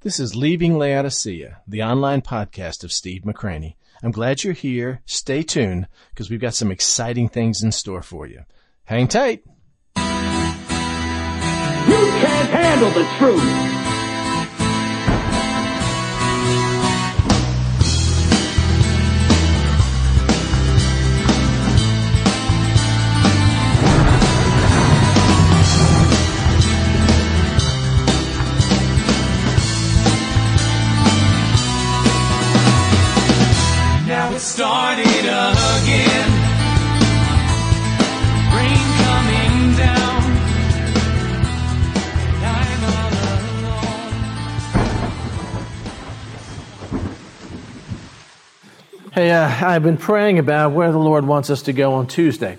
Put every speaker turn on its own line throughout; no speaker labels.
This is Leaving Laodicea, the online podcast of Steve McCranie. I'm glad you're here. Stay tuned because we've got some exciting things in store for you. Hang tight.
You can't handle the truth.
Hey, uh, I've been praying about where the Lord wants us to go on Tuesday.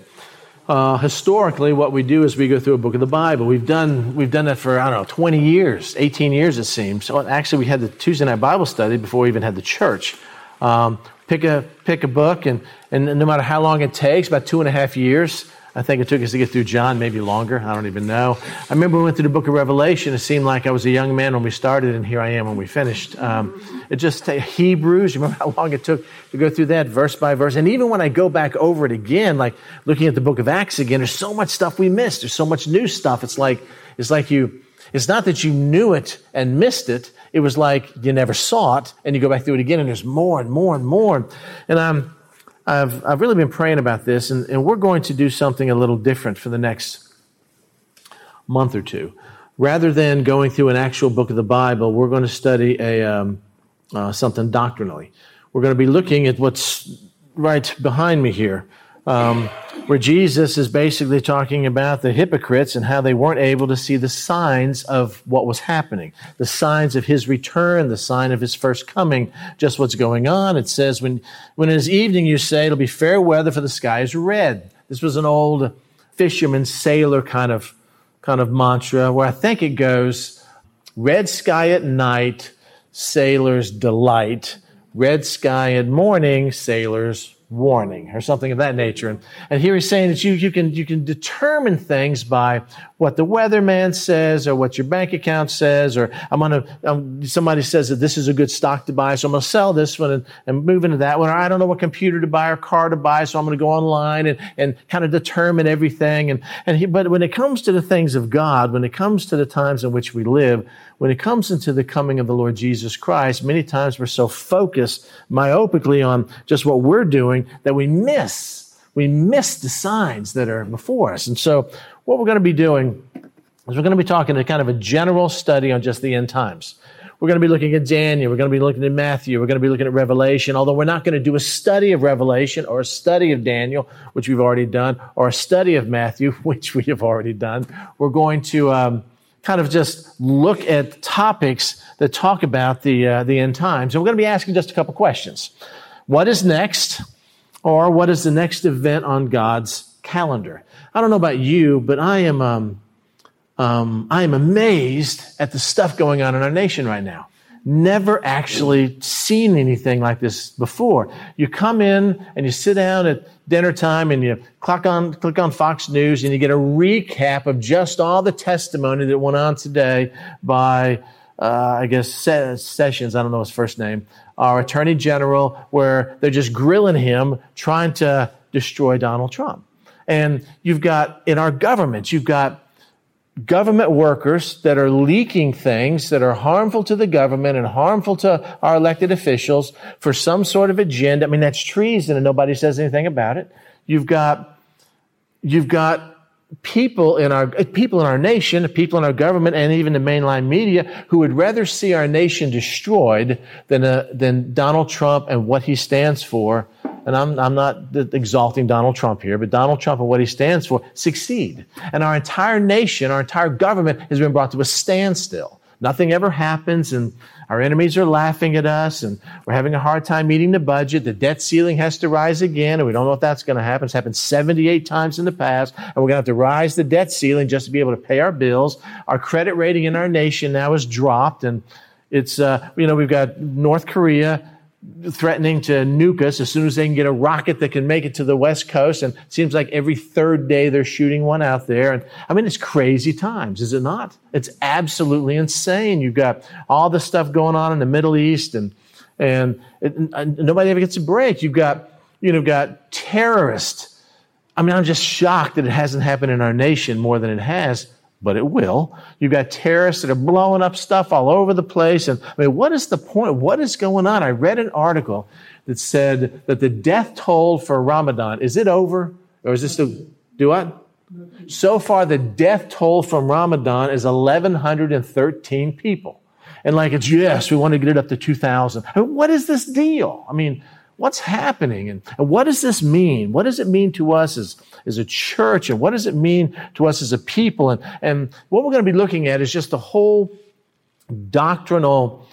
Uh, historically, what we do is we go through a book of the Bible. We've done we've done that for I don't know 20 years, 18 years it seems. So actually, we had the Tuesday night Bible study before we even had the church. Um, pick a pick a book, and and no matter how long it takes, about two and a half years. I think it took us to get through John, maybe longer. I don't even know. I remember we went through the book of Revelation. It seemed like I was a young man when we started, and here I am when we finished. Um, it just Hebrews. You remember how long it took to go through that verse by verse, and even when I go back over it again, like looking at the book of Acts again, there's so much stuff we missed. There's so much new stuff. It's like it's like you. It's not that you knew it and missed it. It was like you never saw it, and you go back through it again, and there's more and more and more. And I'm, I've, I've really been praying about this, and, and we're going to do something a little different for the next month or two. Rather than going through an actual book of the Bible, we're going to study a um, uh, something doctrinally. We're going to be looking at what's right behind me here um, where Jesus is basically talking about the hypocrites and how they weren't able to see the signs of what was happening, the signs of his return, the sign of his first coming, just what's going on. It says, when, when it is evening, you say, it'll be fair weather for the sky is red. This was an old fisherman, sailor kind of, kind of mantra where I think it goes, red sky at night, sailor's delight, red sky at morning, sailor's warning or something of that nature. And, and here he's saying that you, you can, you can determine things by what the weatherman says or what your bank account says, or I'm going to, um, somebody says that this is a good stock to buy. So I'm going to sell this one and, and move into that one. Or I don't know what computer to buy or car to buy. So I'm going to go online and, and kind of determine everything. And, and he, but when it comes to the things of God, when it comes to the times in which we live, when it comes into the coming of the Lord Jesus Christ, many times we're so focused myopically on just what we're doing that we miss, we miss the signs that are before us. And so what we're going to be doing is we're going to be talking a kind of a general study on just the end times. We're going to be looking at Daniel. We're going to be looking at Matthew. We're going to be looking at Revelation, although we're not going to do a study of Revelation or a study of Daniel, which we've already done, or a study of Matthew, which we have already done. We're going to, um, kind of just look at topics that talk about the, uh, the end times. And we're going to be asking just a couple questions. What is next? Or what is the next event on God's calendar? I don't know about you, but I am, um, um, I am amazed at the stuff going on in our nation right now. Never actually seen anything like this before. You come in and you sit down at dinner time and you click on, click on Fox News and you get a recap of just all the testimony that went on today by, uh, I guess, Sessions, I don't know his first name, our Attorney General, where they're just grilling him, trying to destroy Donald Trump. And you've got, in our government, you've got government workers that are leaking things that are harmful to the government and harmful to our elected officials for some sort of agenda. I mean, that's treason and nobody says anything about it. You've got, you've got people in our, people in our nation, people in our government and even the mainline media who would rather see our nation destroyed than, uh, than Donald Trump and what he stands for and I'm, I'm not exalting Donald Trump here, but Donald Trump and what he stands for succeed. And our entire nation, our entire government has been brought to a standstill. Nothing ever happens, and our enemies are laughing at us, and we're having a hard time meeting the budget. The debt ceiling has to rise again, and we don't know if that's going to happen. It's happened 78 times in the past, and we're going to have to rise the debt ceiling just to be able to pay our bills. Our credit rating in our nation now is dropped, and it's, uh, you know, we've got North Korea threatening to nuke us as soon as they can get a rocket that can make it to the west coast. And it seems like every third day they're shooting one out there. And I mean, it's crazy times, is it not? It's absolutely insane. You've got all the stuff going on in the Middle East and, and, it, and nobody ever gets a break. You've got, you know, got terrorists. I mean, I'm just shocked that it hasn't happened in our nation more than it has but it will. You've got terrorists that are blowing up stuff all over the place. And I mean, what is the point? What is going on? I read an article that said that the death toll for Ramadan, is it over? Or is this still, do what? So far, the death toll from Ramadan is 1,113 people. And like, it's yes, we want to get it up to 2,000. I mean, what is this deal? I mean, what's happening and, and what does this mean? What does it mean to us as, as a church and what does it mean to us as a people? And, and what we're going to be looking at is just the whole doctrinal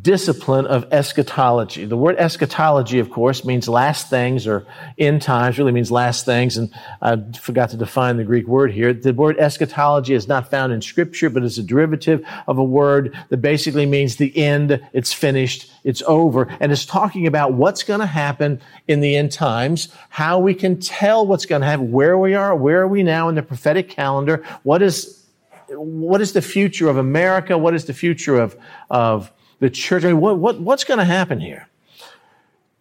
discipline of eschatology. The word eschatology, of course, means last things or end times, really means last things. And I forgot to define the Greek word here. The word eschatology is not found in scripture, but is a derivative of a word that basically means the end, it's finished, it's over. And it's talking about what's going to happen in the end times, how we can tell what's going to happen, where we are, where are we now in the prophetic calendar, what is what is the future of America? What is the future of, of the church. I mean, what, what, what's going to happen here?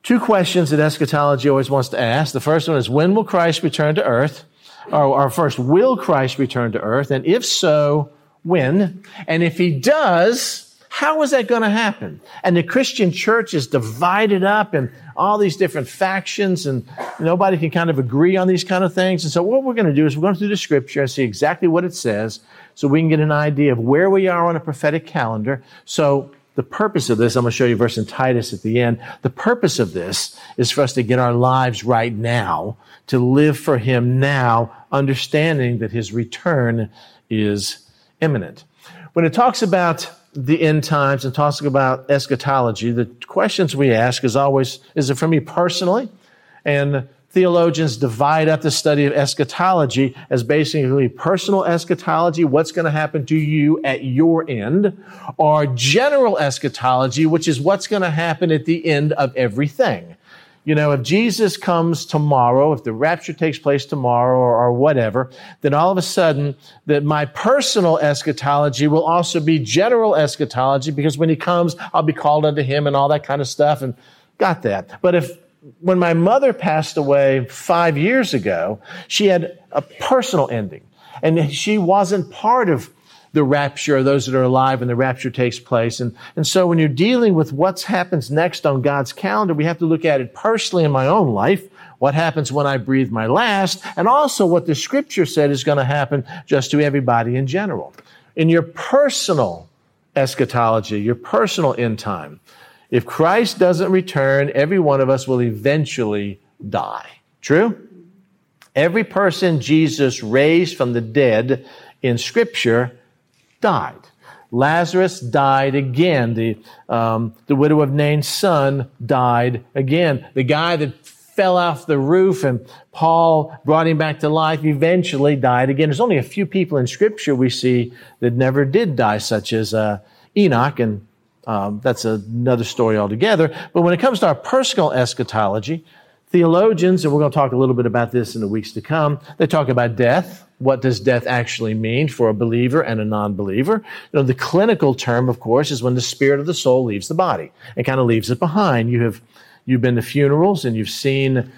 Two questions that eschatology always wants to ask. The first one is, when will Christ return to earth? Or, or first, will Christ return to earth? And if so, when? And if he does, how is that going to happen? And the Christian church is divided up in all these different factions and nobody can kind of agree on these kind of things. And so what we're going to do is we're going to do the scripture and see exactly what it says so we can get an idea of where we are on a prophetic calendar. So the purpose of this, I'm going to show you a verse in Titus at the end. The purpose of this is for us to get our lives right now, to live for Him now, understanding that His return is imminent. When it talks about the end times and talks about eschatology, the questions we ask is always, is it for me personally? And theologians divide up the study of eschatology as basically personal eschatology, what's going to happen to you at your end, or general eschatology, which is what's going to happen at the end of everything. You know, if Jesus comes tomorrow, if the rapture takes place tomorrow or, or, whatever, then all of a sudden that my personal eschatology will also be general eschatology because when he comes, I'll be called unto him and all that kind of stuff and got that. But if when my mother passed away five years ago, she had a personal ending. And she wasn't part of the rapture of those that are alive when the rapture takes place. And, and so when you're dealing with what happens next on God's calendar, we have to look at it personally in my own life. What happens when I breathe my last? And also what the scripture said is going to happen just to everybody in general. In your personal eschatology, your personal end time, if Christ doesn't return, every one of us will eventually die. True? Every person Jesus raised from the dead in Scripture died. Lazarus died again. The, um, the widow of Nain's son died again. The guy that fell off the roof and Paul brought him back to life eventually died again. There's only a few people in Scripture we see that never did die, such as uh, Enoch and um, that's another story altogether. But when it comes to our personal eschatology, theologians, and we're going to talk a little bit about this in the weeks to come, they talk about death. What does death actually mean for a believer and a non-believer? You know, the clinical term, of course, is when the spirit of the soul leaves the body and kind of leaves it behind. You have, you've been to funerals and you've seen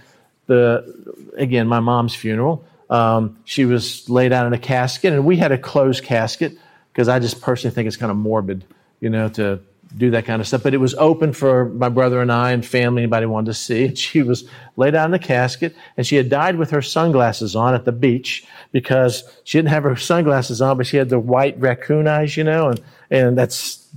the, again, my mom's funeral. Um, she was laid out in a casket and we had a closed casket because I just personally think it's kind of morbid, you know, to do that kind of stuff. But it was open for my brother and I and family, anybody wanted to see. And she was laid out in the casket and she had died with her sunglasses on at the beach because she didn't have her sunglasses on, but she had the white raccoon eyes, you know, and, and that's,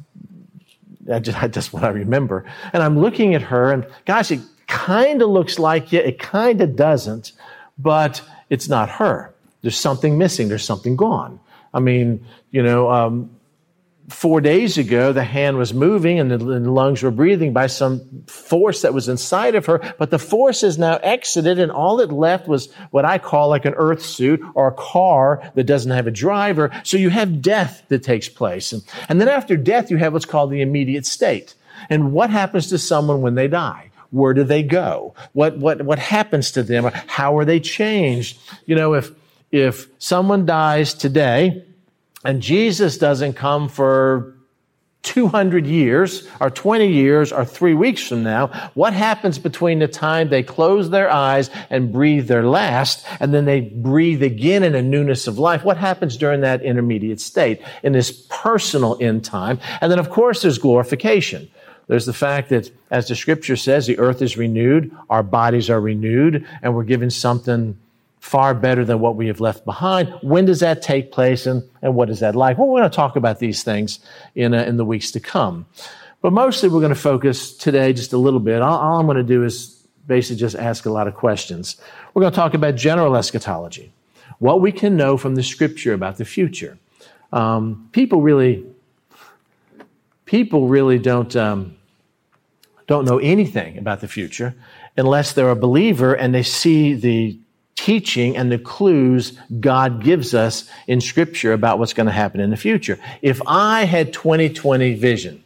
that's just, just what I remember. And I'm looking at her and gosh, it kind of looks like you. It kind of doesn't, but it's not her. There's something missing. There's something gone. I mean, you know, um, four days ago, the hand was moving and the, lungs were breathing by some force that was inside of her, but the force is now exited and all it left was what I call like an earth suit or a car that doesn't have a driver. So you have death that takes place. And, and then after death, you have what's called the immediate state. And what happens to someone when they die? Where do they go? What, what, what happens to them? How are they changed? You know, if, if someone dies today and Jesus doesn't come for 200 years or 20 years or three weeks from now, what happens between the time they close their eyes and breathe their last and then they breathe again in a newness of life? What happens during that intermediate state in this personal end time? And then, of course, there's glorification. There's the fact that, as the scripture says, the earth is renewed, our bodies are renewed, and we're given something far better than what we have left behind. When does that take place and, and what is that like? Well, we're going to talk about these things in, uh, in the weeks to come. But mostly we're going to focus today just a little bit. All, all I'm going to do is basically just ask a lot of questions. We're going to talk about general eschatology, what we can know from the scripture about the future. Um, people really, people really don't, um, don't know anything about the future unless they're a believer and they see the teaching and the clues God gives us in scripture about what's going to happen in the future. If I had 2020 vision,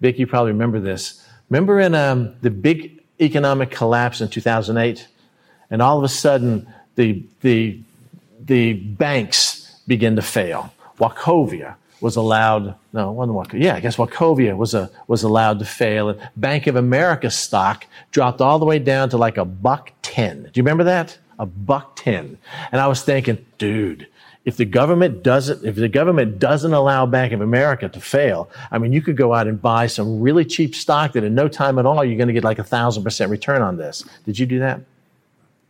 Vic, you probably remember this. Remember in um, the big economic collapse in 2008? And all of a sudden, the, the, the banks begin to fail. Wachovia was allowed, no, wasn't Wachovia. Yeah, I guess Wachovia was, a, was allowed to fail. And Bank of America stock dropped all the way down to like a buck 10. Do you remember that? A buck 10. And I was thinking, dude, if the government doesn't, if the government doesn't allow Bank of America to fail, I mean, you could go out and buy some really cheap stock that in no time at all, you're going to get like a thousand percent return on this. Did you do that?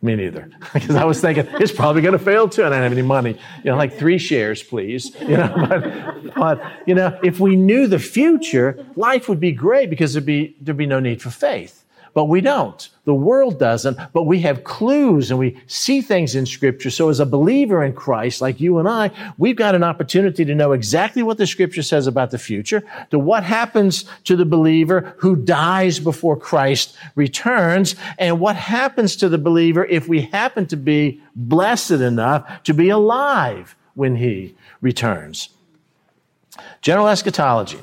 Me neither. Because I was thinking, it's probably going to fail too, and I don't have any money. You know, like three shares, please. You know, but, but, you know, if we knew the future, life would be great because there'd be, there'd be no need for faith. But we don't. The world doesn't, but we have clues and we see things in scripture. So as a believer in Christ, like you and I, we've got an opportunity to know exactly what the scripture says about the future, to what happens to the believer who dies before Christ returns, and what happens to the believer if we happen to be blessed enough to be alive when he returns. General eschatology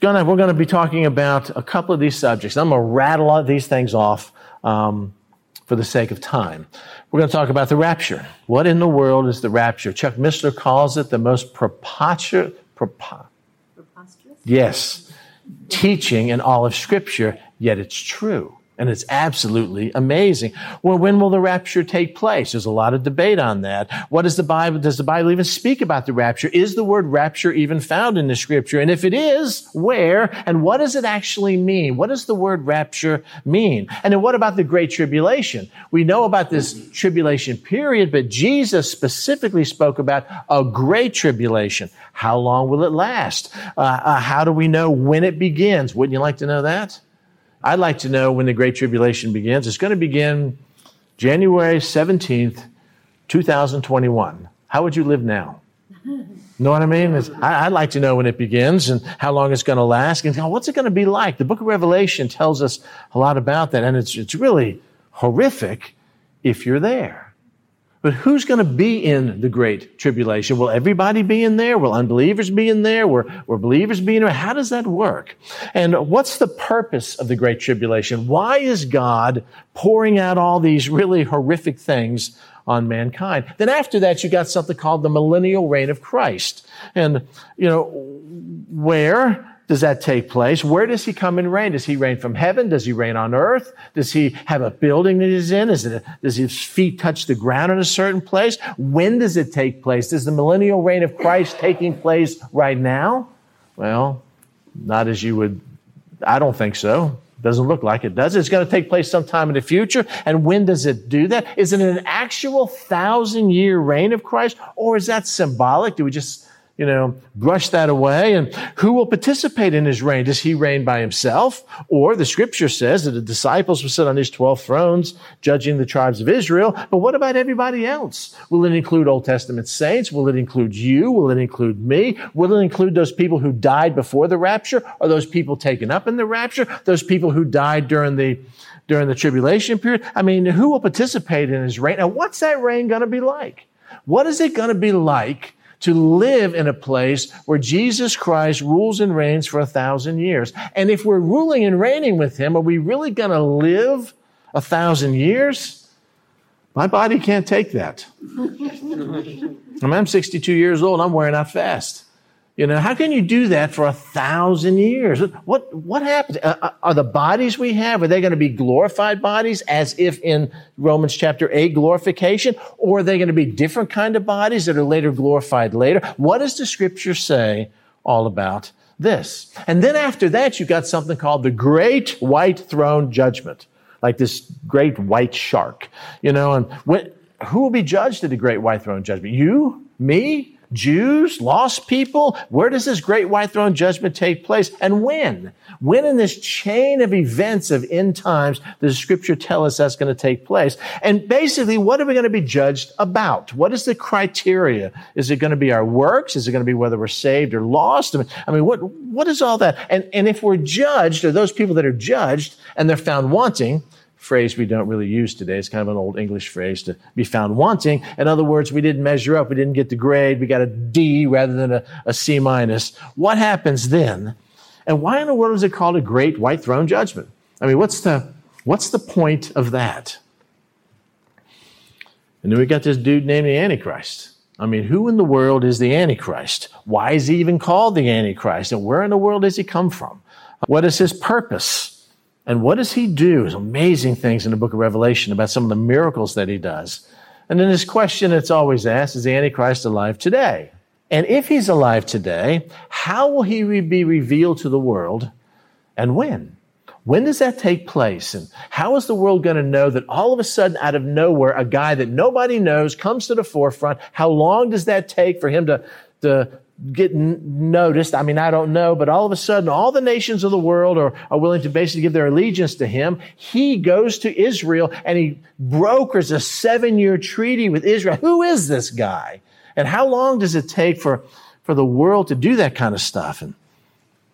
gonna, we're going to be talking about a couple of these subjects. I'm going to rattle these things off um, for the sake of time. We're going to talk about the rapture. What in the world is the rapture? Chuck Missler calls it the most preposterous, preposterous? Yes, teaching in all of Scripture, yet it's true. And it's absolutely amazing. Well, when will the rapture take place? There's a lot of debate on that. What does the Bible, does the Bible even speak about the rapture? Is the word rapture even found in the scripture? And if it is, where? And what does it actually mean? What does the word rapture mean? And then what about the great tribulation? We know about this tribulation period, but Jesus specifically spoke about a great tribulation. How long will it last? Uh, uh, how do we know when it begins? Wouldn't you like to know that? I'd like to know when the Great Tribulation begins. It's going to begin January 17th, 2021. How would you live now? Know what I mean? I, would like to know when it begins and how long it's going to last and what's it going to be like. The book of Revelation tells us a lot about that, and it's, it's really horrific if you're there. But who's going to be in the great tribulation? Will everybody be in there? Will unbelievers be in there? Will, will believers be in there? How does that work? And what's the purpose of the great tribulation? Why is God pouring out all these really horrific things on mankind? Then after that, you got something called the millennial reign of Christ. And, you know, where does that take place? Where does he come and reign? Does he reign from heaven? Does he reign on earth? Does he have a building that he's in? It, does his feet touch the ground in a certain place? When does it take place? Is the millennial reign of Christ taking place right now? Well, not as you would, I don't think so. Doesn't look like it does. It's going to take place sometime in the future. And when does it do that? Is it an actual thousand year reign of Christ? Or is that symbolic? Do we just you know, brush that away. And who will participate in his reign? Does he reign by himself? Or the scripture says that the disciples will sit on his 12 thrones, judging the tribes of Israel. But what about everybody else? Will it include Old Testament saints? Will it include you? Will it include me? Will it include those people who died before the rapture? Or those people taken up in the rapture? Those people who died during the during the tribulation period? I mean, who will participate in his reign? And what's that reign going to be like? What is it going to be like to live in a place where Jesus Christ rules and reigns for a thousand years. And if we're ruling and reigning with him, are we really going to live a thousand years? My body can't take that. I mean, I'm 62 years old. I'm wearing out fast. You know, how can you do that for a thousand years? What, what happens? Uh, uh are the bodies we have, are they going to be glorified bodies as if in Romans chapter 8 glorification? Or are they going to be different kind of bodies that are later glorified later? What does the scripture say all about this? And then after that, you've got something called the great white throne judgment, like this great white shark, you know, and when, who will be judged at the great white throne judgment? You? Me? Jews, lost people? Where does this great white throne judgment take place and when? When in this chain of events of end times does scripture tell us that's going to take place? And basically, what are we going to be judged about? What is the criteria? Is it going to be our works? Is it going to be whether we're saved or lost? I mean, what, what is all that? And, and if we're judged, or those people that are judged and they're found wanting, phrase we don't really use today. It's kind of an old English phrase to be found wanting. In other words, we didn't measure up. We didn't get the grade. We got a D rather than a, a C minus. What happens then? And why in the world is it called a great white throne judgment? I mean, what's the, what's the point of that? And then we got this dude named the Antichrist. I mean, who in the world is the Antichrist? Why is he even called the Antichrist? And where in the world does he come from? What is his purpose? And what does he do? There's amazing things in the book of Revelation about some of the miracles that he does. And then this question that's always asked is the Antichrist alive today? And if he's alive today, how will he be revealed to the world and when? When does that take place? And how is the world going to know that all of a sudden, out of nowhere, a guy that nobody knows comes to the forefront? How long does that take for him to, to get noticed. I mean, I don't know, but all of a sudden, all the nations of the world are, are willing to basically give their allegiance to him. He goes to Israel and he brokers a seven year treaty with Israel. Who is this guy? And how long does it take for, for the world to do that kind of stuff? And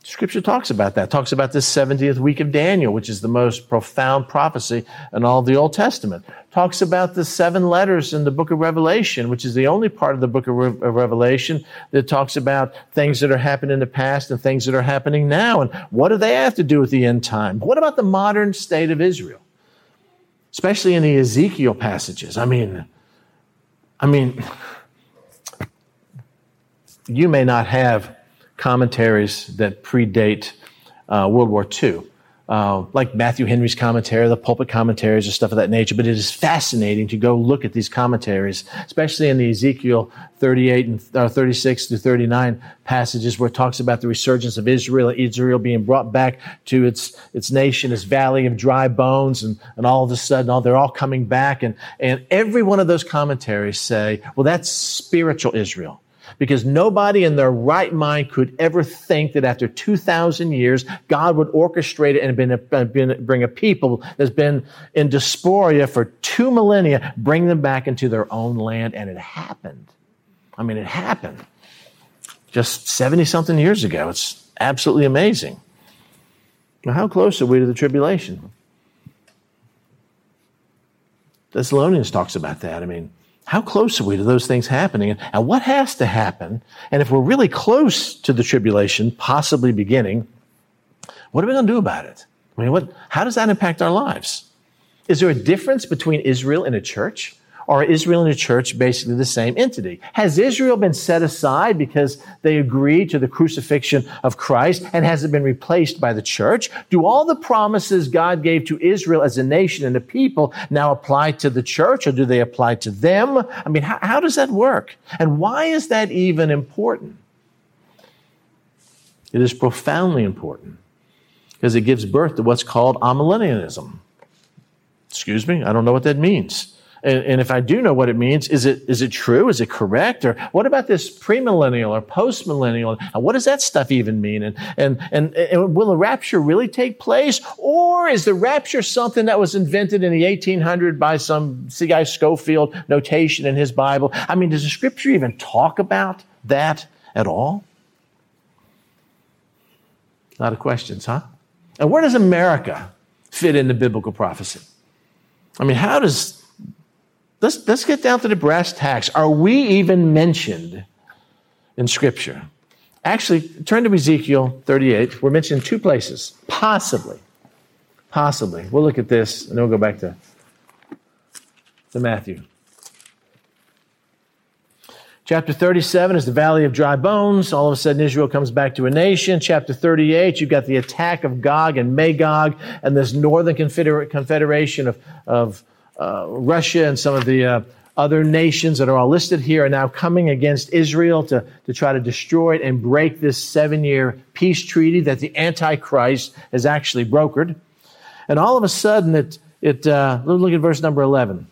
Scripture talks about that. talks about this 70th week of Daniel, which is the most profound prophecy in all the Old Testament. talks about the seven letters in the book of Revelation, which is the only part of the book of, Re- of Revelation that talks about things that are happening in the past and things that are happening now. And what do they have to do with the end time? What about the modern state of Israel? Especially in the Ezekiel passages. I mean, I mean, you may not have commentaries that predate uh, World War II, uh, like Matthew Henry's commentary, the pulpit commentaries, or stuff of that nature. But it is fascinating to go look at these commentaries, especially in the Ezekiel 38 and uh, 36 to 39 passages where it talks about the resurgence of Israel, Israel being brought back to its its nation, its valley of dry bones, and, and all of a sudden, all they're all coming back, and and every one of those commentaries say, well, that's spiritual Israel because nobody in their right mind could ever think that after 2,000 years, God would orchestrate it and been a, been, bring a people that's been in diaspora for two millennia, bring them back into their own land. And it happened. I mean, it happened just 70 something years ago. It's absolutely amazing. Now, how close are we to the tribulation? Thessalonians talks about that. I mean, how close are we to those things happening? And what has to happen? And if we're really close to the tribulation, possibly beginning, what are we going to do about it? I mean, what, how does that impact our lives? Is there a difference between Israel and a church? Are Israel and the church basically the same entity? Has Israel been set aside because they agreed to the crucifixion of Christ and has it been replaced by the church? Do all the promises God gave to Israel as a nation and a people now apply to the church or do they apply to them? I mean, how, how does that work? And why is that even important? It is profoundly important because it gives birth to what's called amillennialism. Excuse me, I don't know what that means. And, and, if I do know what it means, is it is it true? Is it correct? Or what about this premillennial or postmillennial? What does that stuff even mean? And, and and and will the rapture really take place, or is the rapture something that was invented in the 1800 by some C.I. Scofield notation in his Bible? I mean, does the Scripture even talk about that at all? A lot of questions, huh? And where does America fit into biblical prophecy? I mean, how does Let's, let's get down to the brass tacks. Are we even mentioned in Scripture. Actually, turn to Ezekiel 38. We're mentioned two places, possibly. Possibly. We'll look at this and then we'll go back to, to Matthew. Chapter 37 is the valley of dry bones. All of a sudden, Israel comes back to a nation. Chapter 38, you've got the attack of Gog and Magog and this northern confeder- confederation of, of Russia and some of the uh, other nations that are all listed here are now coming against Israel to, to try to destroy it and break this seven year peace treaty that the Antichrist has actually brokered. And all of a sudden, it, it uh, look at verse number 11.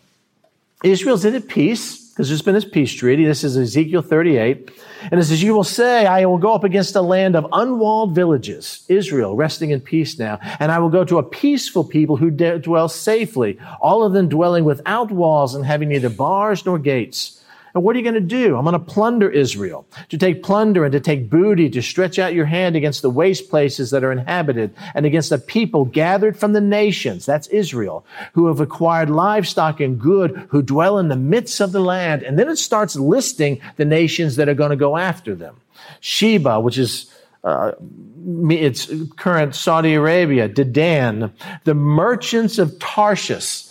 Israel's in at peace because there's been this peace treaty. This is Ezekiel 38. And it says, You will say, I will go up against a land of unwalled villages, Israel, resting in peace now. And I will go to a peaceful people who dwell safely, all of them dwelling without walls and having neither bars nor gates. And what are you going to do? I'm going to plunder Israel, to take plunder and to take booty, to stretch out your hand against the waste places that are inhabited and against the people gathered from the nations. That's Israel, who have acquired livestock and good, who dwell in the midst of the land. And then it starts listing the nations that are going to go after them. Sheba, which is uh, its current Saudi Arabia, Dedan, the merchants of Tarshish,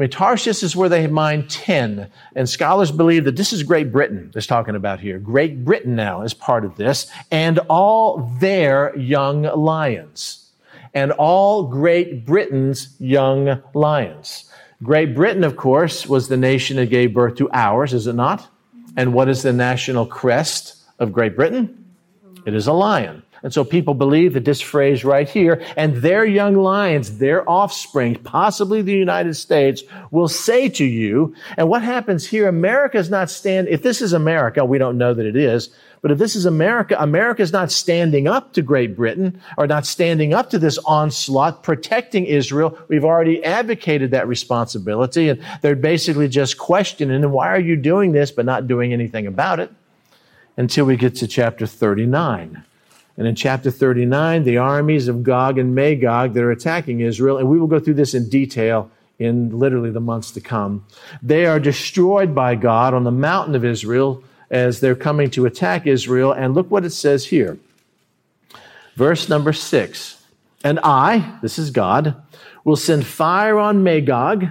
I mean, Tarshish is where they mine tin, and scholars believe that this is Great Britain that's talking about here. Great Britain now is part of this, and all their young lions, and all Great Britain's young lions. Great Britain, of course, was the nation that gave birth to ours, is it not? And what is the national crest of Great Britain? It is a lion. And so people believe that this phrase right here, and their young lions, their offspring, possibly the United States, will say to you, and what happens here, America is not stand, if this is America, we don't know that it is, but if this is America, America is not standing up to Great Britain or not standing up to this onslaught, protecting Israel. We've already advocated that responsibility and they're basically just questioning, why are you doing this, but not doing anything about it until we get to chapter 39. And in chapter 39, the armies of Gog and Magog that are attacking Israel, and we will go through this in detail in literally the months to come. They are destroyed by God on the mountain of Israel as they're coming to attack Israel. And look what it says here. Verse number six. And I, this is God, will send fire on Magog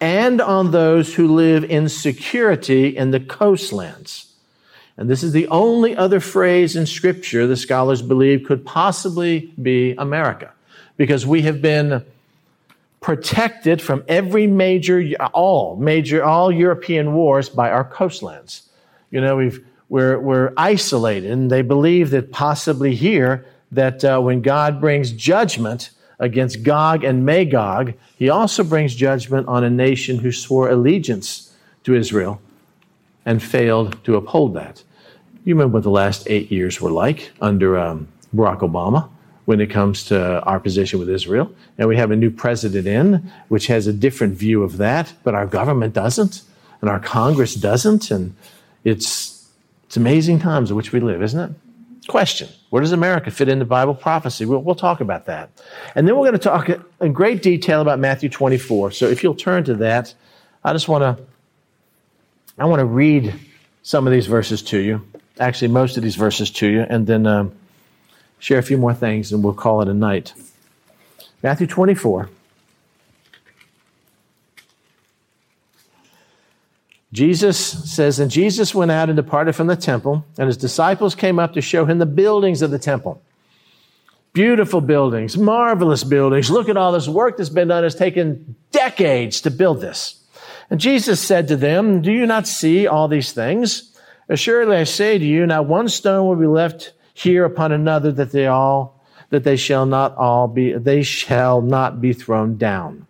and on those who live in security in the coastlands and this is the only other phrase in Scripture the scholars believe could possibly be America, because we have been protected from every major, all major, all European wars by our coastlands. You know, we've, we're, we're isolated, and they believe that possibly here, that uh, when God brings judgment against Gog and Magog, he also brings judgment on a nation who swore allegiance to Israel and failed to uphold that. You remember what the last eight years were like under um, Barack Obama when it comes to our position with Israel. And we have a new president in, which has a different view of that, but our government doesn't, and our Congress doesn't. And it's, it's amazing times in which we live, isn't it? Question Where does America fit into Bible prophecy? We'll, we'll talk about that. And then we're going to talk in great detail about Matthew 24. So if you'll turn to that, I just want to. I want to read some of these verses to you actually most of these verses to you, and then um, share a few more things, and we'll call it a night. Matthew 24. Jesus says, And Jesus went out and departed from the temple, and his disciples came up to show him the buildings of the temple. Beautiful buildings, marvelous buildings. Look at all this work that's been done. It's taken decades to build this. And Jesus said to them, Do you not see all these things? Assuredly, I say to you, not one stone will be left here upon another that they all, that they shall not all be, they shall not be thrown down.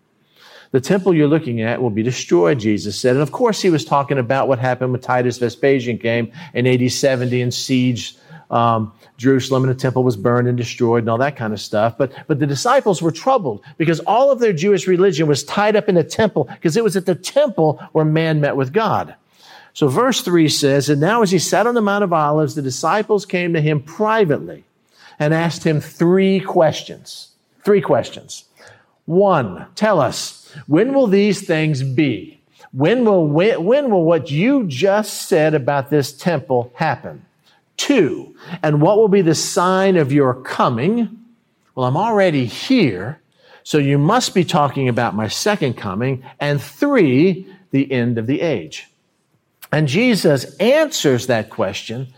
The temple you're looking at will be destroyed, Jesus said. And of course, he was talking about what happened when Titus Vespasian came in AD 70 and sieged um, Jerusalem and the temple was burned and destroyed and all that kind of stuff. But, but the disciples were troubled because all of their Jewish religion was tied up in the temple because it was at the temple where man met with God. So verse 3 says, And now as he sat on the Mount of Olives, the disciples came to him privately and asked him three questions. Three questions. One, tell us, when will these things be? When will, when, when will what you just said about this temple happen? Two, and what will be the sign of your coming? Well, I'm already here, so you must be talking about my second coming. And three, the end of the age. And Jesus answers that question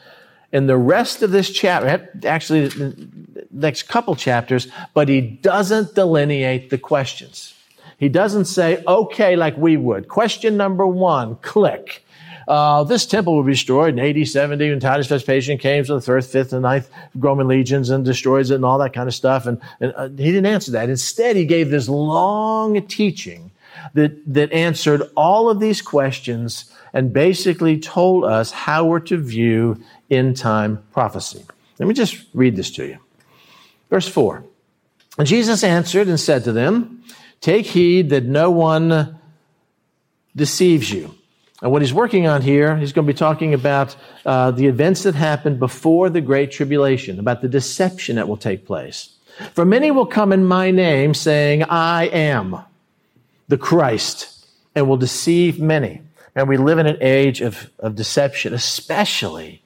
in the rest of this chapter, actually, the next couple chapters, but he doesn't delineate the questions. He doesn't say, okay, like we would. Question number one, click. Uh, this temple will be destroyed in AD 70 when Titus Vespasian came to the third, fifth, and ninth Roman legions and destroys it and all that kind of stuff. And, and uh, he didn't answer that. Instead, he gave this long teaching that, that answered all of these questions and basically told us how we're to view end time prophecy. Let me just read this to you. Verse 4. And Jesus answered and said to them, Take heed that no one deceives you. And what he's working on here, he's going to be talking about uh, the events that happened before the Great Tribulation, about the deception that will take place. For many will come in my name, saying, I am the Christ, and will deceive many. And we live in an age of, of deception, especially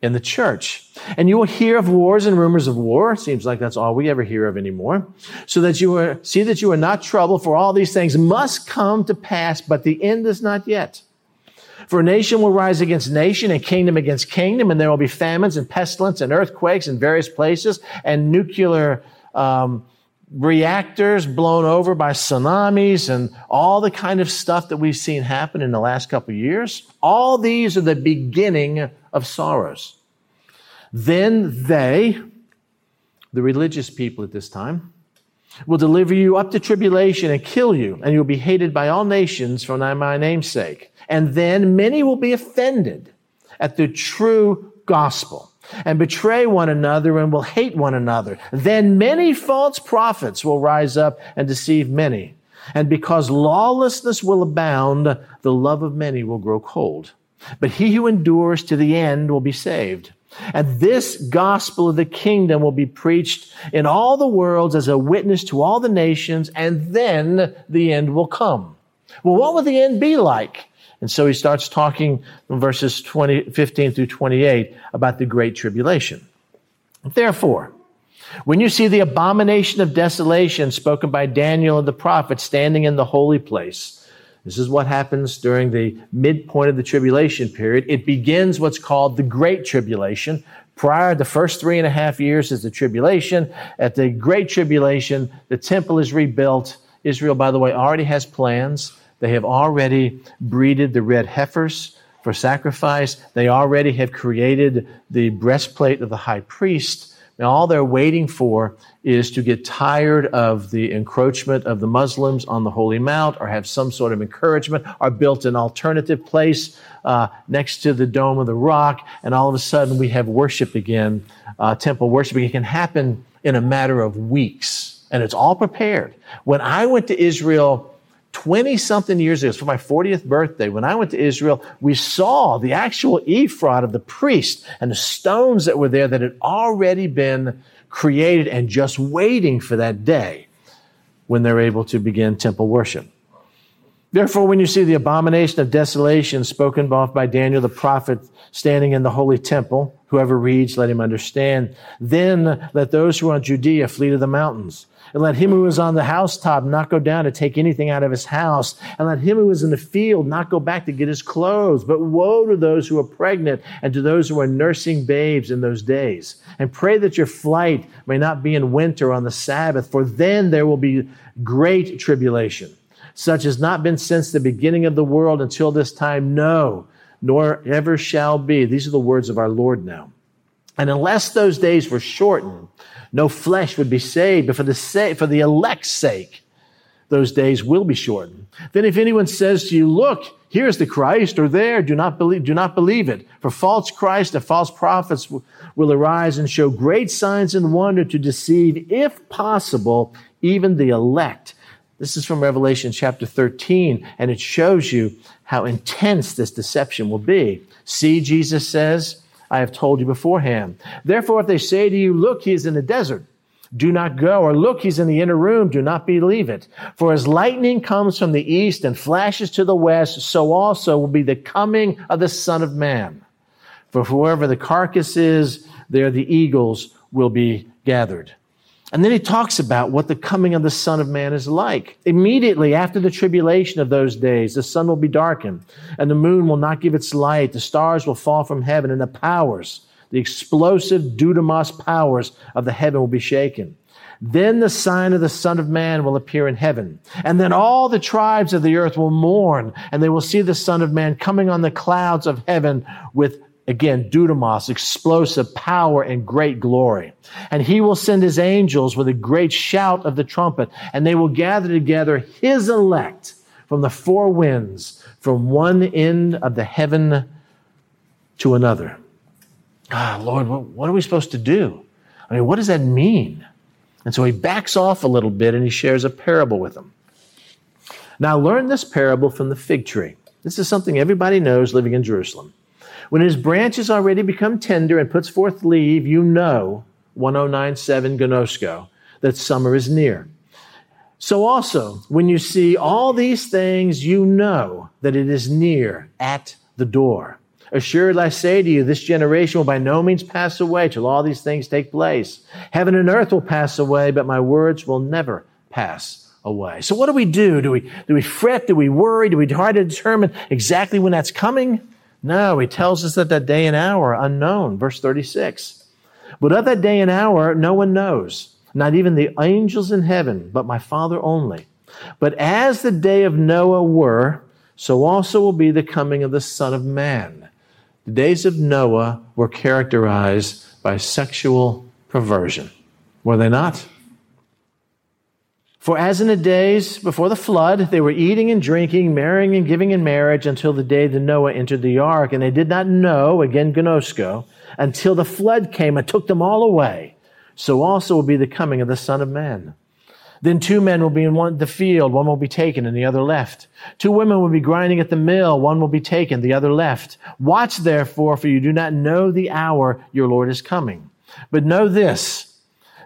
in the church. And you will hear of wars and rumors of war. It Seems like that's all we ever hear of anymore. So that you are, see that you are not troubled, for all these things must come to pass, but the end is not yet. For nation will rise against nation and kingdom against kingdom, and there will be famines and pestilence and earthquakes in various places and nuclear um, reactors blown over by tsunamis and all the kind of stuff that we've seen happen in the last couple years. All these are the beginning of sorrows. Then they, the religious people at this time, will deliver you up to tribulation and kill you, and you'll be hated by all nations for my name's sake. And then many will be offended at the true gospel and betray one another and will hate one another. Then many false prophets will rise up and deceive many. And because lawlessness will abound, the love of many will grow cold. But he who endures to the end will be saved. And this gospel of the kingdom will be preached in all the worlds as a witness to all the nations, and then the end will come. Well, what will the end be like? And so he starts talking in verses 20, 15 through 28 about the great tribulation. Therefore, when you see the abomination of desolation spoken by Daniel and the prophet standing in the holy place, this is what happens during the midpoint of the tribulation period. It begins what's called the Great Tribulation. Prior, the first three and a half years is the tribulation. At the Great Tribulation, the temple is rebuilt. Israel, by the way, already has plans. They have already breeded the red heifers for sacrifice. They already have created the breastplate of the high priest. Now, all they're waiting for is to get tired of the encroachment of the Muslims on the Holy Mount or have some sort of encouragement or built an alternative place uh, next to the Dome of the Rock. And all of a sudden, we have worship again, uh, temple worship. It can happen in a matter of weeks, and it's all prepared. When I went to Israel, 20 something years ago, for my 40th birthday, when I went to Israel, we saw the actual ephod of the priest and the stones that were there that had already been created and just waiting for that day when they're able to begin temple worship. Therefore, when you see the abomination of desolation spoken of by Daniel the prophet standing in the holy temple, whoever reads, let him understand. Then let those who are in Judea flee to the mountains. And let him who is on the housetop not go down to take anything out of his house. And let him who is in the field not go back to get his clothes. But woe to those who are pregnant and to those who are nursing babes in those days. And pray that your flight may not be in winter on the Sabbath, for then there will be great tribulation, such as not been since the beginning of the world until this time. No, nor ever shall be. These are the words of our Lord now. And unless those days were shortened, no flesh would be saved, but for the, sa- for the elect's sake, those days will be shortened. Then if anyone says to you, look, here's the Christ, or there, do not believe, do not believe it. For false Christ and false prophets w- will arise and show great signs and wonder to deceive, if possible, even the elect. This is from Revelation chapter 13, and it shows you how intense this deception will be. See, Jesus says, I have told you beforehand. Therefore, if they say to you, Look, he is in the desert, do not go, or look, he's in the inner room, do not believe it. For as lightning comes from the east and flashes to the west, so also will be the coming of the Son of Man. For wherever the carcass is, there the eagles will be gathered. And then he talks about what the coming of the Son of Man is like. Immediately after the tribulation of those days, the sun will be darkened, and the moon will not give its light, the stars will fall from heaven, and the powers, the explosive dunamis powers of the heaven will be shaken. Then the sign of the Son of Man will appear in heaven. And then all the tribes of the earth will mourn, and they will see the Son of Man coming on the clouds of heaven with Again, dunamis, explosive power and great glory. And he will send his angels with a great shout of the trumpet, and they will gather together his elect from the four winds, from one end of the heaven to another. Ah, Lord, what are we supposed to do? I mean, what does that mean? And so he backs off a little bit and he shares a parable with them. Now, learn this parable from the fig tree. This is something everybody knows living in Jerusalem. When his branches already become tender and puts forth leaf, you know, 1097 Gnosko, that summer is near. So also, when you see all these things, you know that it is near at the door. Assuredly, I say to you, this generation will by no means pass away till all these things take place. Heaven and earth will pass away, but my words will never pass away. So what do we do? Do we, do we fret? Do we worry? Do we try to determine exactly when that's coming? No, he tells us that that day and hour unknown, verse 36. But of that day and hour, no one knows, not even the angels in heaven, but my Father only. But as the day of Noah were, so also will be the coming of the Son of Man. The days of Noah were characterized by sexual perversion. Were they not? For as in the days before the flood, they were eating and drinking, marrying and giving in marriage until the day that Noah entered the ark. And they did not know, again, Gnosko, until the flood came and took them all away. So also will be the coming of the Son of Man. Then two men will be in one, the field, one will be taken and the other left. Two women will be grinding at the mill, one will be taken, the other left. Watch therefore, for you do not know the hour your Lord is coming. But know this,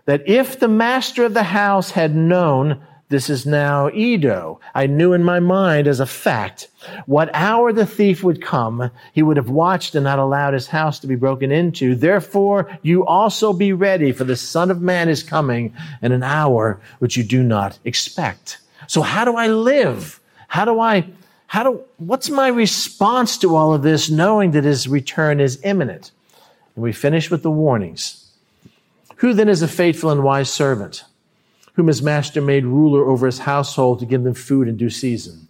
that if the master of the house had known, this is now eido. I knew in my mind as a fact what hour the thief would come. He would have watched and not allowed his house to be broken into. Therefore, you also be ready, for the Son of Man is coming in an hour which you do not expect. So how do I live? How do I, how do, what's my response to all of this, knowing that his return is imminent? And we finish with the warnings. Who then is a faithful and wise servant, whom his master made ruler over his household to give them food in due season?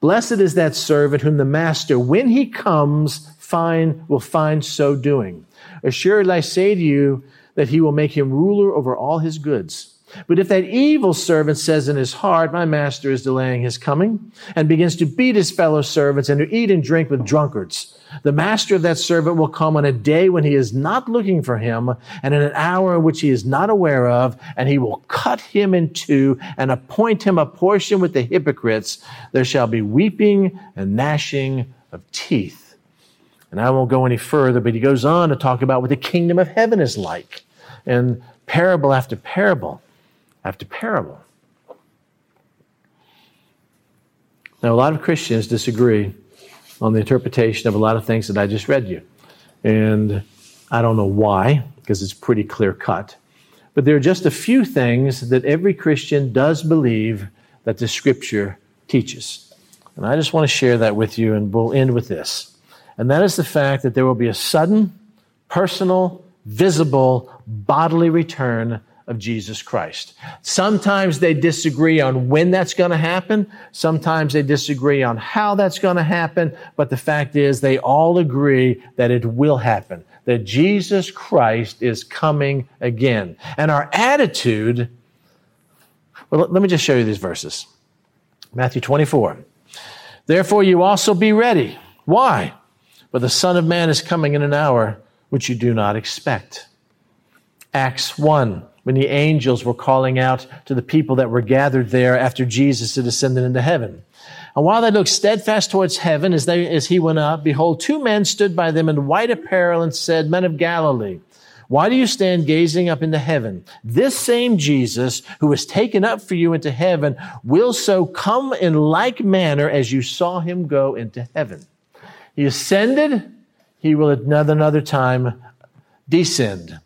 Blessed is that servant whom the master, when he comes, find, will find so doing. Assuredly, I say to you that he will make him ruler over all his goods. But if that evil servant says in his heart, My master is delaying his coming, and begins to beat his fellow servants and to eat and drink with drunkards, the master of that servant will come on a day when he is not looking for him, and in an hour in which he is not aware of, and he will cut him in two and appoint him a portion with the hypocrites. There shall be weeping and gnashing of teeth. And I won't go any further, but he goes on to talk about what the kingdom of heaven is like, and parable after parable after parable. Now, a lot of Christians disagree on the interpretation of a lot of things that I just read you. And I don't know why, because it's pretty clear cut. But there are just a few things that every Christian does believe that the scripture teaches. And I just want to share that with you, and we'll end with this. And that is the fact that there will be a sudden, personal, visible, bodily return of Jesus Christ. Sometimes they disagree on when that's going to happen. Sometimes they disagree on how that's going to happen. But the fact is, they all agree that it will happen, that Jesus Christ is coming again. And our attitude, well, let me just show you these verses Matthew 24. Therefore, you also be ready. Why? For the Son of Man is coming in an hour which you do not expect. Acts 1 when the angels were calling out to the people that were gathered there after Jesus had ascended into heaven. And while they looked steadfast towards heaven as, they, as he went up, behold, two men stood by them in white apparel and said, Men of Galilee, why do you stand gazing up into heaven? This same Jesus who was taken up for you into heaven will so come in like manner as you saw him go into heaven. He ascended, he will at another, another time descend.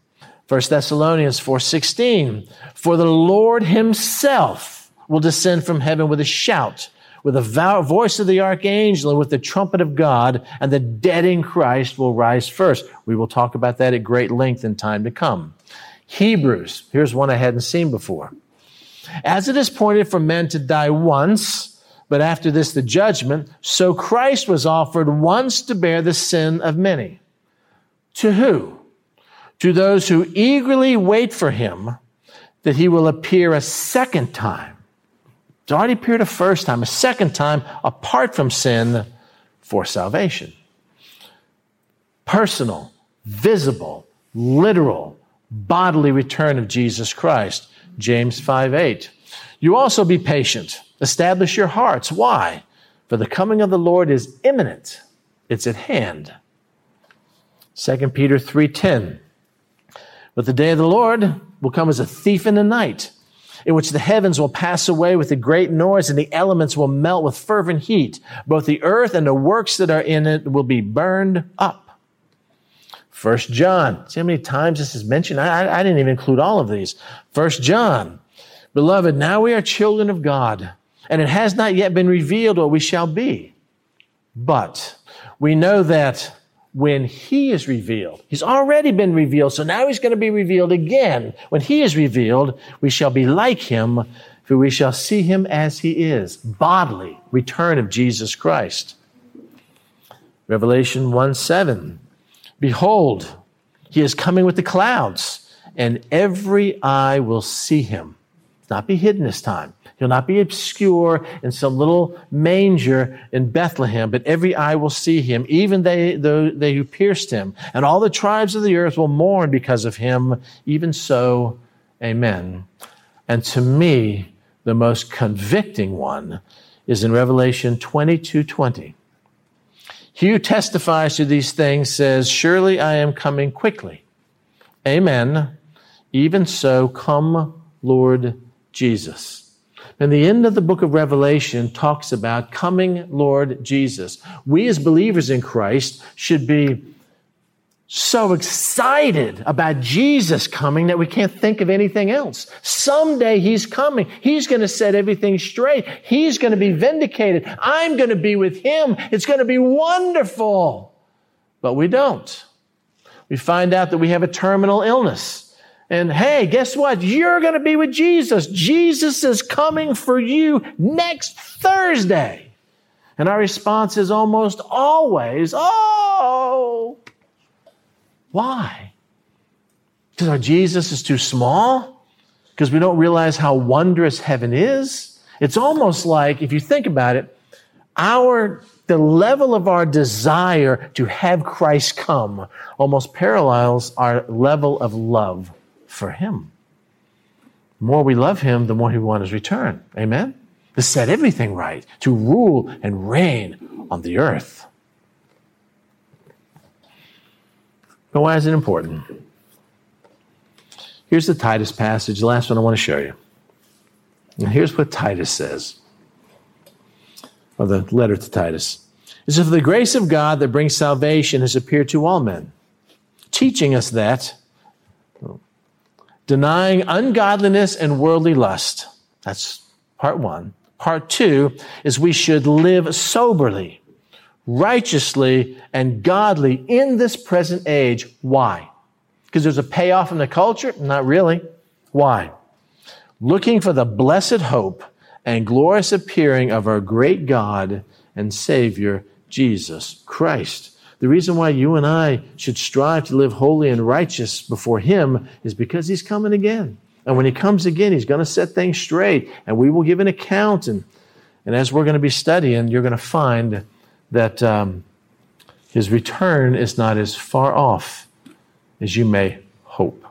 1 Thessalonians 4:16 For the Lord himself will descend from heaven with a shout with the voice of the archangel and with the trumpet of God and the dead in Christ will rise first. We will talk about that at great length in time to come. Hebrews, here's one I hadn't seen before. As it is pointed for men to die once, but after this the judgment, so Christ was offered once to bear the sin of many. To who? To those who eagerly wait for him that he will appear a second time. He's already appeared a first time, a second time apart from sin for salvation. Personal, visible, literal, bodily return of Jesus Christ. James 5 8. You also be patient. Establish your hearts. Why? For the coming of the Lord is imminent. It's at hand. 2 Peter 3:10. But the day of the Lord will come as a thief in the night, in which the heavens will pass away with a great noise and the elements will melt with fervent heat. Both the earth and the works that are in it will be burned up. First John. See how many times this is mentioned? I, I, didn't even include all of these. First John. Beloved, now we are children of God, and it has not yet been revealed what we shall be. But we know that when he is revealed, he's already been revealed, so now he's going to be revealed again. When he is revealed, we shall be like him, for we shall see him as he is. Bodily return of Jesus Christ. Revelation 1 7. Behold, he is coming with the clouds, and every eye will see him. Not be hidden this time. He'll not be obscure in some little manger in Bethlehem, but every eye will see him, even they, they who pierced him. And all the tribes of the earth will mourn because of him. Even so, amen. And to me, the most convicting one is in Revelation 22 20. He who testifies to these things says, Surely I am coming quickly. Amen. Even so, come, Lord Jesus. And the end of the book of Revelation talks about coming Lord Jesus. We as believers in Christ should be so excited about Jesus coming that we can't think of anything else. Someday he's coming. He's going to set everything straight. He's going to be vindicated. I'm going to be with him. It's going to be wonderful. But we don't. We find out that we have a terminal illness. And hey, guess what? You're going to be with Jesus. Jesus is coming for you next Thursday. And our response is almost always, oh, why? Because our Jesus is too small? Because we don't realize how wondrous heaven is? It's almost like, if you think about it, our the level of our desire to have Christ come almost parallels our level of love for Him. The more we love Him, the more He wants His return. Amen? To set everything right, to rule and reign on the earth. But why is it important? Here's the Titus passage, the last one I want to show you. And here's what Titus says, or the letter to Titus. It says, the grace of God that brings salvation has appeared to all men, teaching us that denying ungodliness and worldly lust. That's part one. Part two is we should live soberly, righteously, and godly in this present age. Why? Because there's a payoff in the culture? Not really. Why? Looking for the blessed hope and glorious appearing of our great God and Savior, Jesus Christ. The reason why you and I should strive to live holy and righteous before Him is because He's coming again. And when He comes again, He's going to set things straight, and we will give an account. And, and as we're going to be studying, you're going to find that um, His return is not as far off as you may hope.